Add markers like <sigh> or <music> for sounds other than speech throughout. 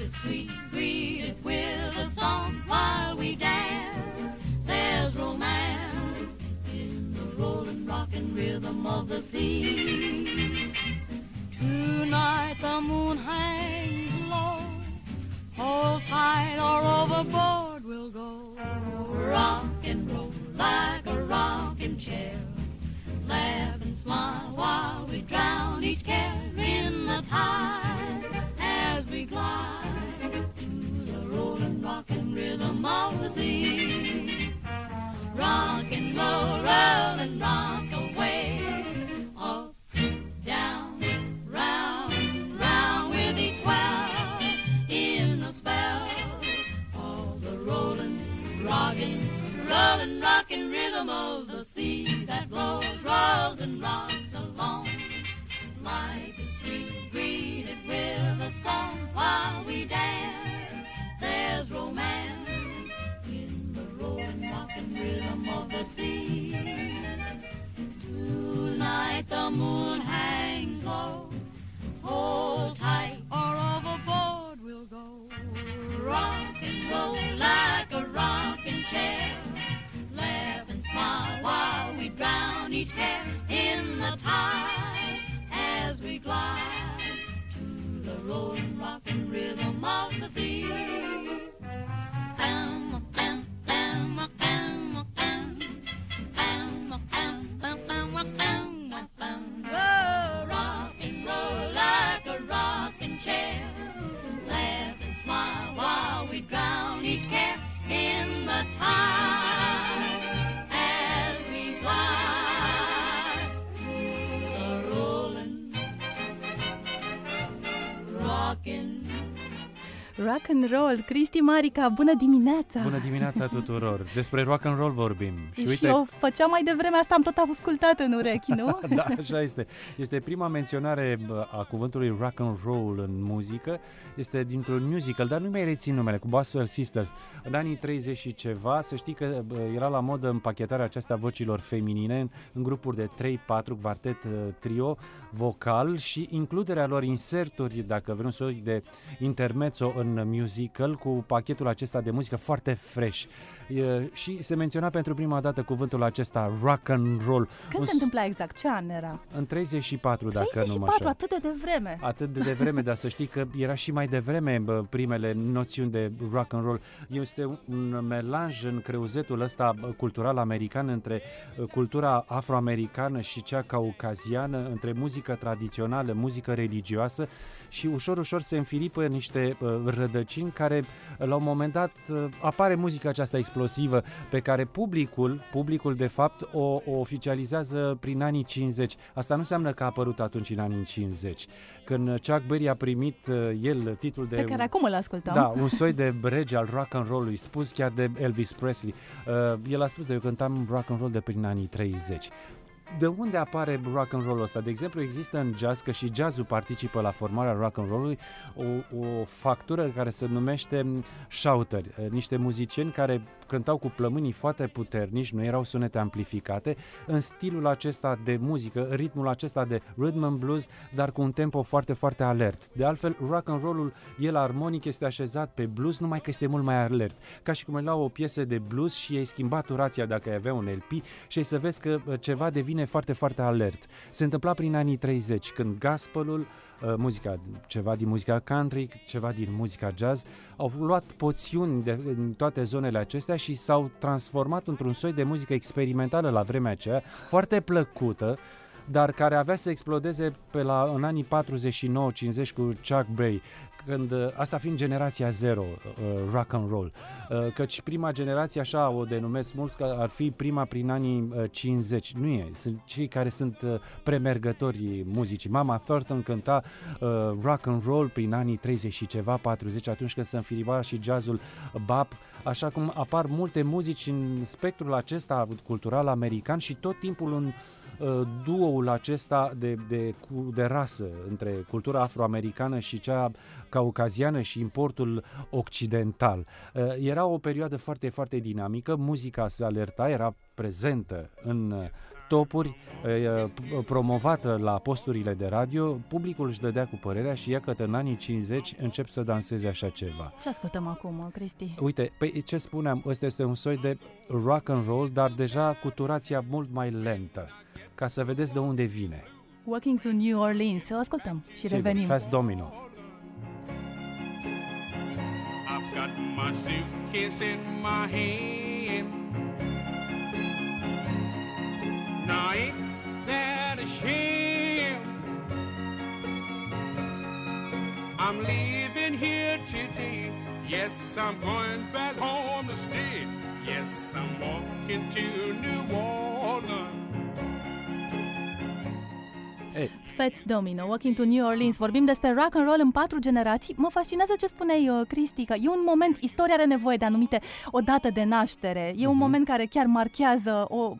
Is sweet, greeted with a song while we dance. There's romance in the rolling rock and rhythm of the sea. Tonight the moon hangs low. Hold tight or overboard we'll go. Rock and roll like a rocking chair. Laugh and smile while we drown each care in the tide as we glide Rock and roll, roll and roll. Rock and roll like a rocking chair. Laugh and smile while we drown each care in the tide as we glide to the rolling rock rhythm of the sea. Am, Rock and roll, Cristi Marica, bună dimineața! Bună dimineața tuturor! Despre rock and roll vorbim. Și, uite, și eu făceam mai devreme asta, am tot ascultat în urechi, nu? <laughs> da, așa este. Este prima menționare bă, a cuvântului rock and roll în muzică. Este dintr-un musical, dar nu mai rețin numele, cu Boswell Sisters. În anii 30 și ceva, să știi că bă, era la modă împachetarea aceasta vocilor feminine în, în grupuri de 3-4, quartet, uh, trio, vocal și includerea lor inserturi, dacă vrem să zic, de intermezzo în musical cu pachetul acesta de muzică foarte fresh. E, și se menționa pentru prima dată cuvântul acesta rock and roll. Când Un se întâmpla exact? Ce an era? în 34, dacă nu mă 34, știu. atât de devreme. Atât de devreme, dar să știi că era și mai devreme bă, primele noțiuni de rock and roll. Este un melanj în creuzetul ăsta bă, cultural american între uh, cultura afroamericană și cea caucaziană, între muzică tradițională, muzică religioasă și ușor, ușor se înfilipă niște uh, rădăcini care uh, la un moment dat uh, apare muzica aceasta explosivă pe care publicul, publicul de fapt o, o oficializează prin anii 50. Asta nu înseamnă că a apărut atunci în anii 50. Când Chuck Berry a primit uh, el titlul de Pe care acum îl ascultăm. da, un soi de rege al rock and roll-ului, spus chiar de Elvis Presley. Uh, el a spus că eu cântam rock and roll de prin anii 30. De unde apare rock and roll ăsta? De exemplu, există în jazz, că și jazzul participă la formarea rock and roll-ului, o, o factură care se numește mm, shouteri, uh, niște muzicieni care cântau cu plămânii foarte puternici, nu erau sunete amplificate, în stilul acesta de muzică, ritmul acesta de rhythm and blues, dar cu un tempo foarte, foarte alert. De altfel, rock and roll-ul, el armonic este așezat pe blues, numai că este mult mai alert. Ca și cum îi luau o piesă de blues și ai schimbat turația dacă ai avea un LP și ai să vezi că uh, ceva devine foarte, foarte alert. Se întâmpla prin anii 30, când gospelul, uh, muzica, ceva din muzica country, ceva din muzica jazz, au luat poțiuni de, în toate zonele acestea și s-au transformat într-un soi de muzică experimentală la vremea aceea, foarte plăcută, dar care avea să explodeze pe la, în anii 49-50 cu Chuck Berry, când, uh, asta fiind generația zero, uh, rock and roll, uh, căci prima generație, așa o denumesc mulți, că ar fi prima prin anii uh, 50. Nu e, sunt cei care sunt uh, premergătorii muzicii. Mama Thornton cânta uh, rock and roll prin anii 30 și ceva, 40, atunci când se înfiriba și jazzul bap, așa cum apar multe muzici în spectrul acesta cultural american și tot timpul un uh, duoul acesta de, de, cu- de rasă între cultura afroamericană și cea caucaziană și importul occidental. Uh, Era o perioadă foarte, foarte dinamică, muzica se alerta, era prezentă în uh, topuri, uh, p- promovată la posturile de radio, publicul își dădea cu părerea și iată că în anii 50 încep să danseze așa ceva. Ce ascultăm acum, Cristi? Uite, pe ce spuneam, ăsta este un soi de rock and roll, dar deja cu turația mult mai lentă, ca să vedeți de unde vine. Walking to New Orleans. O ascultăm și Sigur, revenim. Fast Domino. I've got my suitcase in my hand. Yes, I'm going back home to stay. Yes, I'm walking to New Orleans. Fats Domino, Walking to New Orleans. Vorbim despre rock and roll în patru generații. Mă fascinează ce spuneai, uh, Cristi, că e un moment, istoria are nevoie de anumite, o dată de naștere. E un moment care chiar marchează o,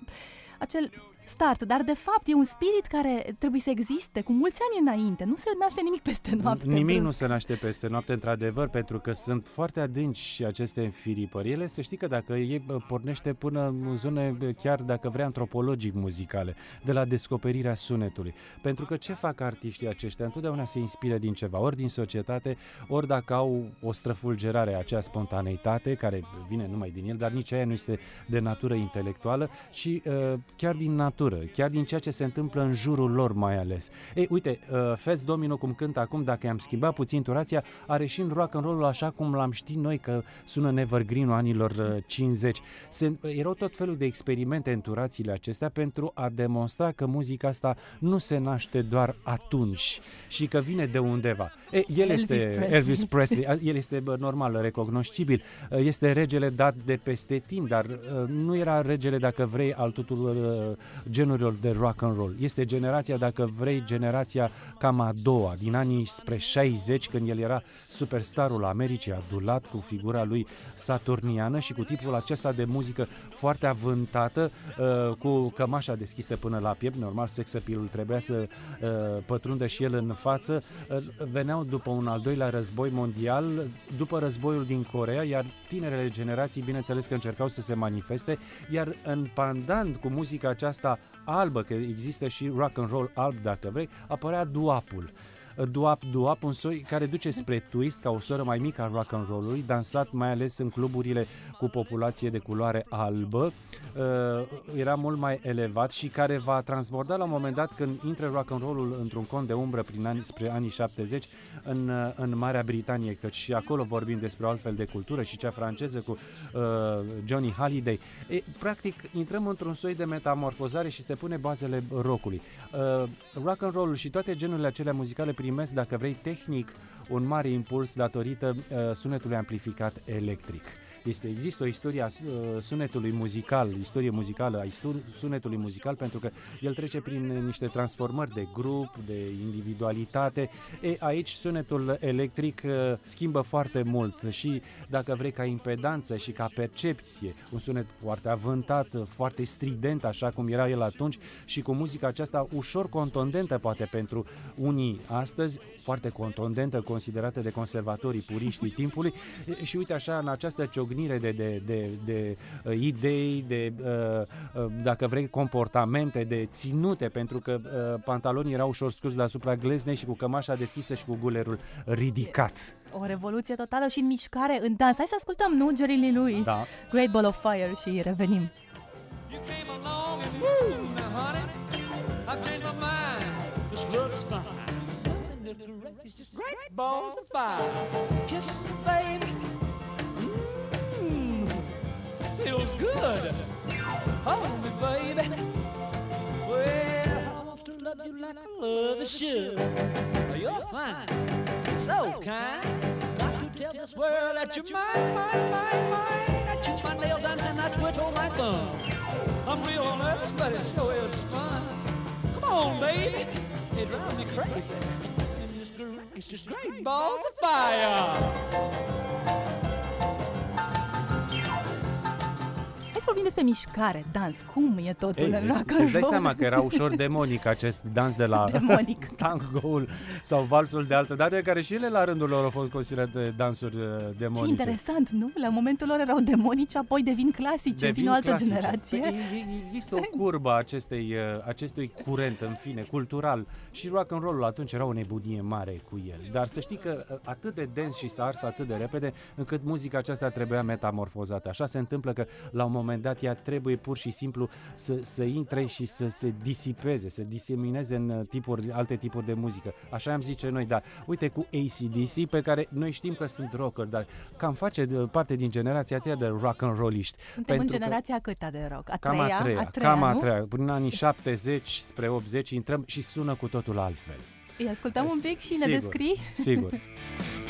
acel start, dar de fapt e un spirit care trebuie să existe cu mulți ani înainte. Nu se naște nimic peste noapte. Nimic brusc. nu se naște peste noapte, într-adevăr, pentru că sunt foarte adânci aceste înfiripări. Ele, să știi că dacă e bă, pornește până în zone, bă, chiar dacă vrea, antropologic muzicale, de la descoperirea sunetului. Pentru că ce fac artiștii aceștia? Întotdeauna se inspiră din ceva, ori din societate, ori dacă au o străfulgerare, acea spontaneitate, care vine numai din el, dar nici aia nu este de natură intelectuală, și uh, chiar din natură, chiar din ceea ce se întâmplă în jurul lor mai ales. Ei, uite, uh, Fest Domino cum cântă acum, dacă i-am schimbat puțin turația, are și în rock and roll așa cum l-am ști noi că sună în evergreen anilor uh, 50. Se, erau tot felul de experimente în turațiile acestea pentru a demonstra că muzica asta nu se naște doar atunci și că vine de undeva. E, el Elvis este Presley. Elvis Presley, a- el este bă, normal, recunoscibil, Uh, este regele dat de peste timp, dar uh, nu era regele, dacă vrei, al tuturor uh, genurilor de rock and roll. Este generația, dacă vrei, generația cam a doua, din anii spre 60, când el era superstarul Americii, adulat cu figura lui saturniană și cu tipul acesta de muzică foarte avântată, uh, cu cămașa deschisă până la piept, normal, sex appeal-ul trebuia să uh, pătrundă și el în față, uh, veneau după un al doilea război mondial, după războiul din Corea, iar tinerele generații, bineînțeles că încercau să se manifeste, iar în pandant cu muzica aceasta albă, că există și rock and roll alb dacă vrei, apărea duapul. Duap, duap, un soi care duce spre twist, ca o soră mai mică a rock and roll-ului, dansat mai ales în cluburile cu populație de culoare albă, uh, era mult mai elevat și care va transborda la un moment dat când intră rock and roll-ul într-un cont de umbră prin ani, spre anii 70 în, uh, în Marea Britanie, căci și acolo vorbim despre o altfel de cultură și cea franceză cu uh, Johnny Hallyday. E, practic, intrăm într-un soi de metamorfozare și se pune bazele rockului. Uh, rock and roll și toate genurile acelea muzicale primesc, dacă vrei, tehnic un mare impuls datorită uh, sunetului amplificat electric. Este, există o istorie a uh, sunetului muzical, istorie muzicală a istu- sunetului muzical, pentru că el trece prin niște transformări de grup, de individualitate. E, aici sunetul electric uh, schimbă foarte mult și, dacă vrei, ca impedanță și ca percepție, un sunet foarte avântat, foarte strident, așa cum era el atunci, și cu muzica aceasta ușor contundentă, poate pentru unii astăzi, foarte contundentă, considerată de conservatorii puriștii timpului. E, Și uite așa, în această ciognire de, de, de, de uh, idei, de, uh, uh, dacă vrei, comportamente, de ținute, pentru că uh, pantalonii erau ușor scurți deasupra gleznei și cu cămașa deschisă și cu gulerul ridicat. O revoluție totală și în mișcare, în dans. Hai să ascultăm, nu, Jerry Lee Lewis? Da. Great Ball of Fire și revenim. You came along and woo, now honey, I've changed my mind. This love is fine. It's just great balls of fire. Kisses, baby. Good. Hold me, baby. Well, I want to love you like a should. You're fine, so kind. Got to tell this world that you're mine, mine, mine, mine. I chew my nails and I twiddle my thumb. I'm real nervous, but it sure is fun. Come on, baby, it drives me crazy. Is just great balls of fire. Vorbim despre mișcare, dans, cum e totul Ei, în îți- rock îți and dai roll. seama că era ușor demonic acest dans de la <laughs> Demonic. <laughs> tangoul sau valsul de altă dată, care și ele la rândul lor au fost considerate dansuri uh, Ce demonice. interesant, nu? La momentul lor erau demonici, apoi devin clasice, vin o altă clasice. generație. Păi, e- Există o <laughs> curbă a acestei, uh, acestui curent, în fine, cultural. Și rock and roll atunci era o nebunie mare cu el. Dar să știi că uh, atât de dens și s-a ars atât de repede, încât muzica aceasta trebuia metamorfozată. Așa se întâmplă că la un moment dat ea trebuie pur și simplu să, să intre și să se disipeze, să disemineze în uh, tipuri, alte tipuri de muzică. Așa am zice noi, dar uite cu ACDC, pe care noi știm că sunt rocker, dar cam face de, parte din generația aceea de rock and rolliști. Suntem în pentru că- generația câta de rock? A Cam treia? a treia, a treia cam a nu? treia. Până în anii <laughs> 70 spre 80 intrăm și sună cu totul altfel. Îi ascultăm un pic și ne Sigur, descrii? Sigur. <laughs>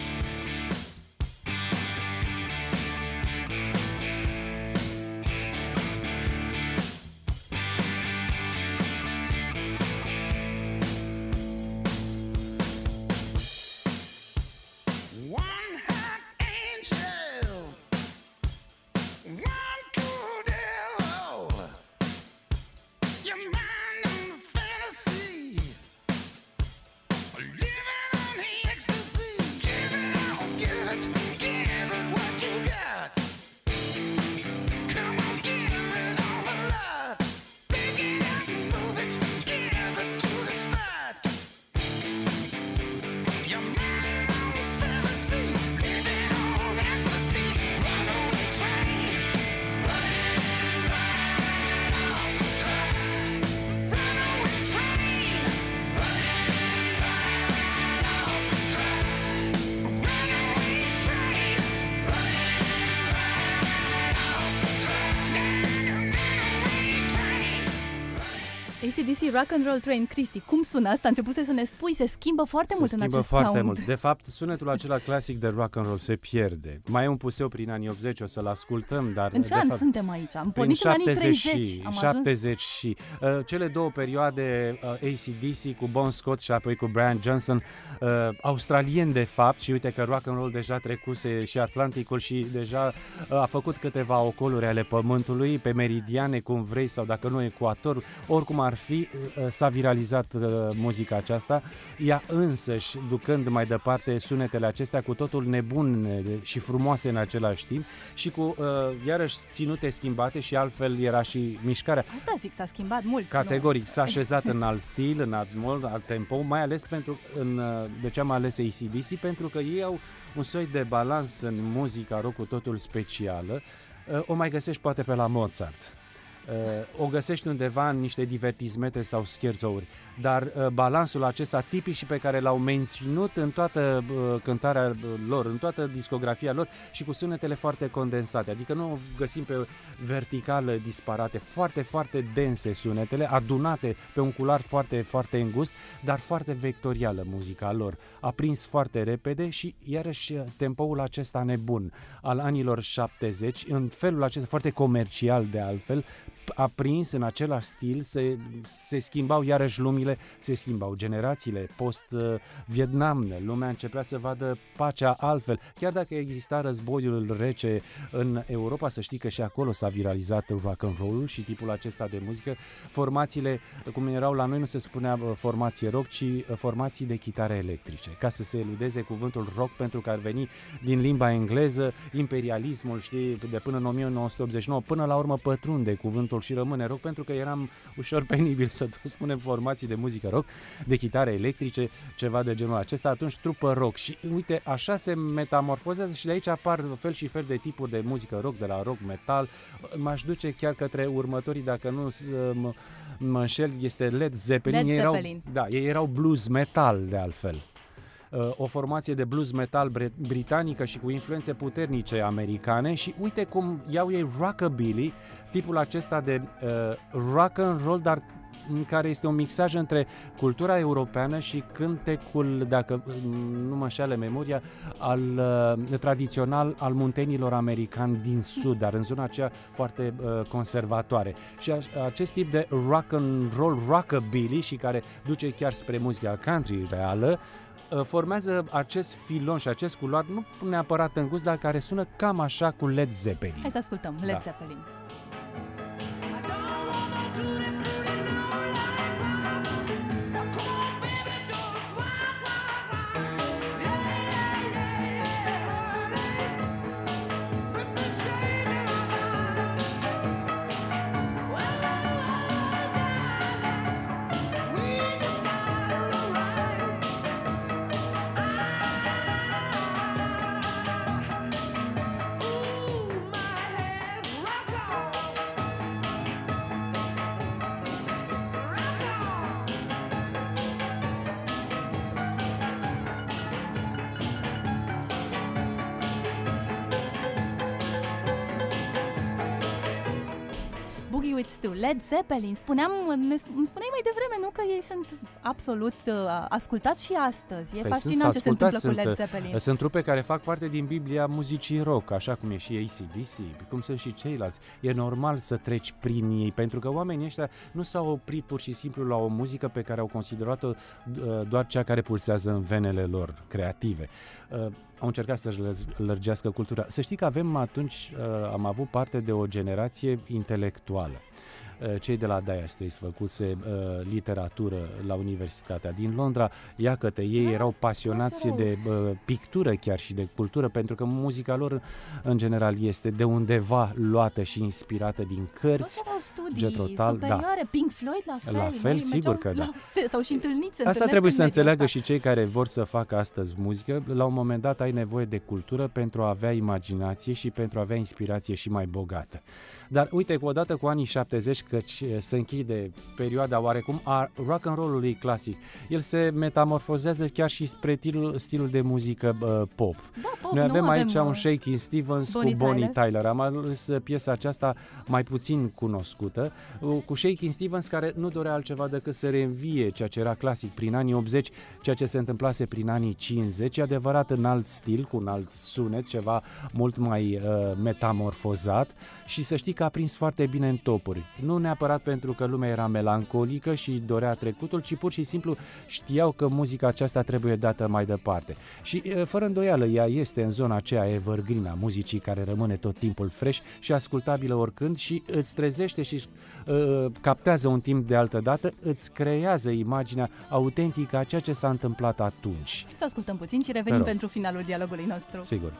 ACDC Rock and Roll Train, Cristi, cum sună asta? Începuse să ne spui, se schimbă foarte Se mult în schimbă acest foarte sound. mult. De fapt, sunetul acela clasic de rock and roll se pierde. Mai e un puseu prin anii 80, o să-l ascultăm, dar În ce de an fapt, suntem aici? Am prin pornit în anii 70 30. și, Am 70 și uh, cele două perioade uh, ACDC cu Bon Scott și apoi cu Brian Johnson, uh, australien de fapt și uite că rock and roll deja trecuse și Atlanticul și deja uh, a făcut câteva ocoluri ale pământului pe meridiane, cum vrei, sau dacă nu ecuator, oricum ar fi, uh, s-a viralizat uh, muzica aceasta, ea însăși ducând mai departe sunetele acestea cu totul nebune și frumoase în același timp și cu uh, iarăși ținute schimbate și altfel era și mișcarea. Asta zic, s-a schimbat mult. Categoric, s-a <laughs> așezat în alt stil, în alt mod, alt tempo, mai ales pentru, în, uh, de ce am ales ACDC, pentru că ei au un soi de balans în muzica rock cu totul specială, Uh, o mai găsești poate pe la Mozart. Uh, o găsești undeva în niște divertismente sau scherzouri, dar uh, balansul acesta tipic și pe care l-au menținut în toată uh, cântarea uh, lor, în toată discografia lor și cu sunetele foarte condensate, adică nu o găsim pe verticală disparate, foarte, foarte dense sunetele, adunate pe un cular foarte, foarte îngust, dar foarte vectorială muzica lor. A prins foarte repede și iarăși uh, tempoul acesta nebun al anilor 70, în felul acesta foarte comercial de altfel, a prins în același stil, se, se schimbau iarăși lumile, se schimbau generațiile post-Vietnam, lumea începea să vadă pacea altfel. Chiar dacă exista războiul rece în Europa, să știi că și acolo s-a viralizat rock and roll și tipul acesta de muzică. Formațiile, cum erau la noi, nu se spunea uh, formație rock, ci uh, formații de chitare electrice, ca să se eludeze cuvântul rock pentru că ar veni din limba engleză, imperialismul, știi, de până în 1989, până la urmă pătrunde cuvântul și rămâne rock pentru că eram ușor penibil să tot <laughs> spunem formații de muzică rock, de chitare electrice, ceva de genul acesta, atunci trupă rock. Și uite, așa se metamorfozează și de aici apar fel și fel de tipuri de muzică rock, de la rock metal, m-aș duce chiar către următorii, dacă nu s- mă, mă înșel, este Led Zeppelin, Led ei erau, Zeppelin. da, ei erau blues metal de altfel. uh, o formație de blues metal bre- britanică și cu influențe puternice americane și uite cum iau ei rockabilly, tipul acesta de uh, rock and roll, dar în care este un mixaj între cultura europeană și cântecul, dacă mm, nu mă înșeală memoria, al uh, tradițional al muntenilor americani din sud, dar în zona aceea foarte uh, conservatoare. Și aș, acest tip de rock and roll, rockabilly și care duce chiar spre muzica country reală, uh, formează acest filon și acest culoar, nu neapărat în gust, dar care sună cam așa cu Led Zeppelin. Hai să ascultăm Led Da. Zeppelin. Boogie with Stu, Led Zeppelin. Spuneam, ne sp- îmi spuneai mai devreme, nu, că ei sunt absolut uh, ascultați și astăzi. E Păi fascinant sunt ce se întâmplă ascultați, cu Led sunt, Zeppelin. Sunt trupe care fac parte din Biblia muzicii rock, așa cum e și ACDC, cum sunt și ceilalți. E normal să treci prin ei, pentru că oamenii ăștia nu s-au oprit pur și simplu la o muzică pe care au considerat-o uh, doar cea care pulsează în venele lor creative. Uh, Au încercat să-și lăz- lărgească cultura. Să știi că avem atunci, uh, am avut parte de o generație intelectuală. Uh, Cei de la Dire Straits făcuse uh, literatură la Universitatea din Londra. Iată, ei erau pasionați rău. de uh, pictură chiar și de cultură, pentru că muzica lor în general este de undeva luată și inspirată din Toți cărți. erau studii Jethro Tull, da. superioare, Pink Floyd la fel. La fel, măi, sigur mergeau că da. la- se- S-au și întâlnit, se Asta întâlnesc trebuie în să mediul înțeleagă ăsta. și cei care vor să facă astăzi muzică. La un moment dat ai nevoie de cultură pentru a avea imaginație și pentru a avea inspirație și mai bogată. Dar uite, cu odată cu anii 70, căci eh, se închide perioada oarecum a rock and roll-ului clasic. El se metamorfozează chiar și spre stilul, stilul de muzică uh, pop. Da, pop, Noi nu avem aici un uh, Shaky Stevens Bonnie cu Bonnie Tyler. Tyler. Am ales uh, piesa aceasta mai puțin cunoscută, uh, cu Shaky Stevens care nu dorea altceva decât să reînvie ceea ce era clasic prin anii 80, ceea ce se întâmplase prin anii 50, e adevărat în alt stil, cu un alt sunet, ceva mult mai uh, metamorfozat și să știi că a prins foarte bine în topuri. Nu neapărat pentru că lumea era melancolică și dorea trecutul, ci pur și simplu știau că muzica aceasta trebuie dată mai departe. Și uh, fără îndoială ea este în zona aceea evergreen a muzicii care rămâne tot timpul fresh și ascultabilă oricând și îți trezește și uh, captează un timp de altă dată, îți creează imaginea autentică a ceea ce s-a întâmplat atunci. Hai să ascultăm puțin și Te revenim rog. pentru finalul dialogului nostru. Sigur.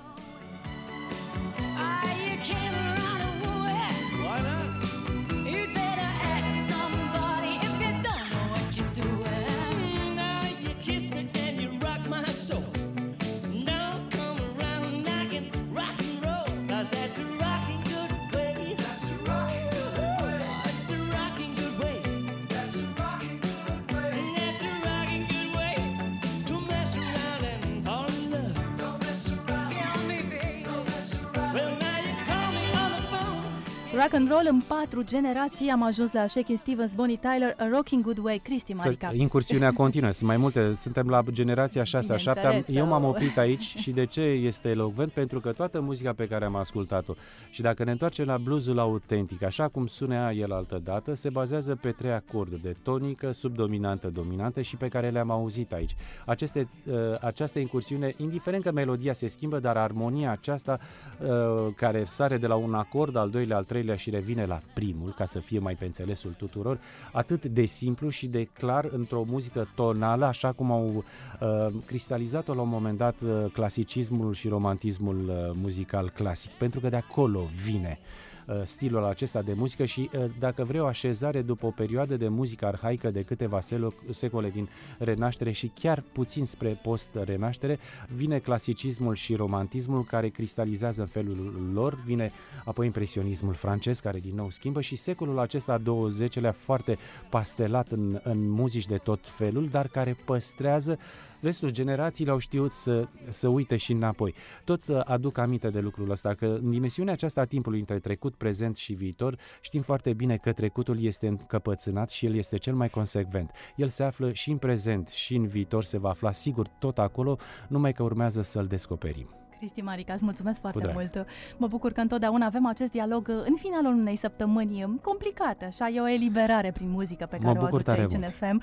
Rock and roll în patru generații. Am ajuns la Shakin' Stevens, Bonnie Tyler, A Rocking Good Way, Cristi Marica. Să, incursiunea <laughs> continuă, sunt mai multe, suntem la generația 6 a 7 Bineînțeles, Eu m-am sau- oprit aici <laughs> și de ce este elocvent? Pentru că toată muzica pe care am ascultat-o și dacă ne întoarcem la bluesul autentic, așa cum sunea el altă dată, se bazează pe trei acorduri de tonică, subdominantă, dominantă și pe care le-am auzit aici. Aceste, uh, această incursiune, indiferent că melodia se schimbă, dar armonia aceasta uh, care sare de la un acord, al doilea, al treilea și revine la primul, ca să fie mai pe înțelesul tuturor, atât de simplu și de clar într-o muzică tonală, așa cum au uh, cristalizat-o la un moment dat uh, clasicismul și romantismul uh, muzical clasic, pentru că de acolo vine uh, stilul acesta de muzică și uh, dacă vrei o așezare după o perioadă de muzică arhaică de câteva selo- secole din renaștere și chiar puțin spre post-renaștere, vine clasicismul și romantismul care cristalizează în felul lor, vine apoi impresionismul francez care din nou schimbă și secolul acesta 20-lea foarte pastelat în, în muzici de tot felul, dar care păstrează restul generațiile au știut să, să uite și înapoi. Tot uh, aduc aminte de lucrul ăsta, că în dimensiunea aceasta a timpului între trecut, prezent și viitor, știm foarte bine că trecutul este încăpățânat și el este cel mai consecvent. El se află și în prezent și în viitor, se va afla sigur tot acolo, numai că urmează să-l descoperim. Cristi Marica, îți mulțumesc foarte drag. mult. Mă bucur că întotdeauna avem acest dialog uh, în finalul unei săptămâni uh, complicate, așa, e o eliberare prin muzică pe Mă care o bucur aduce tare aici în mult. FM.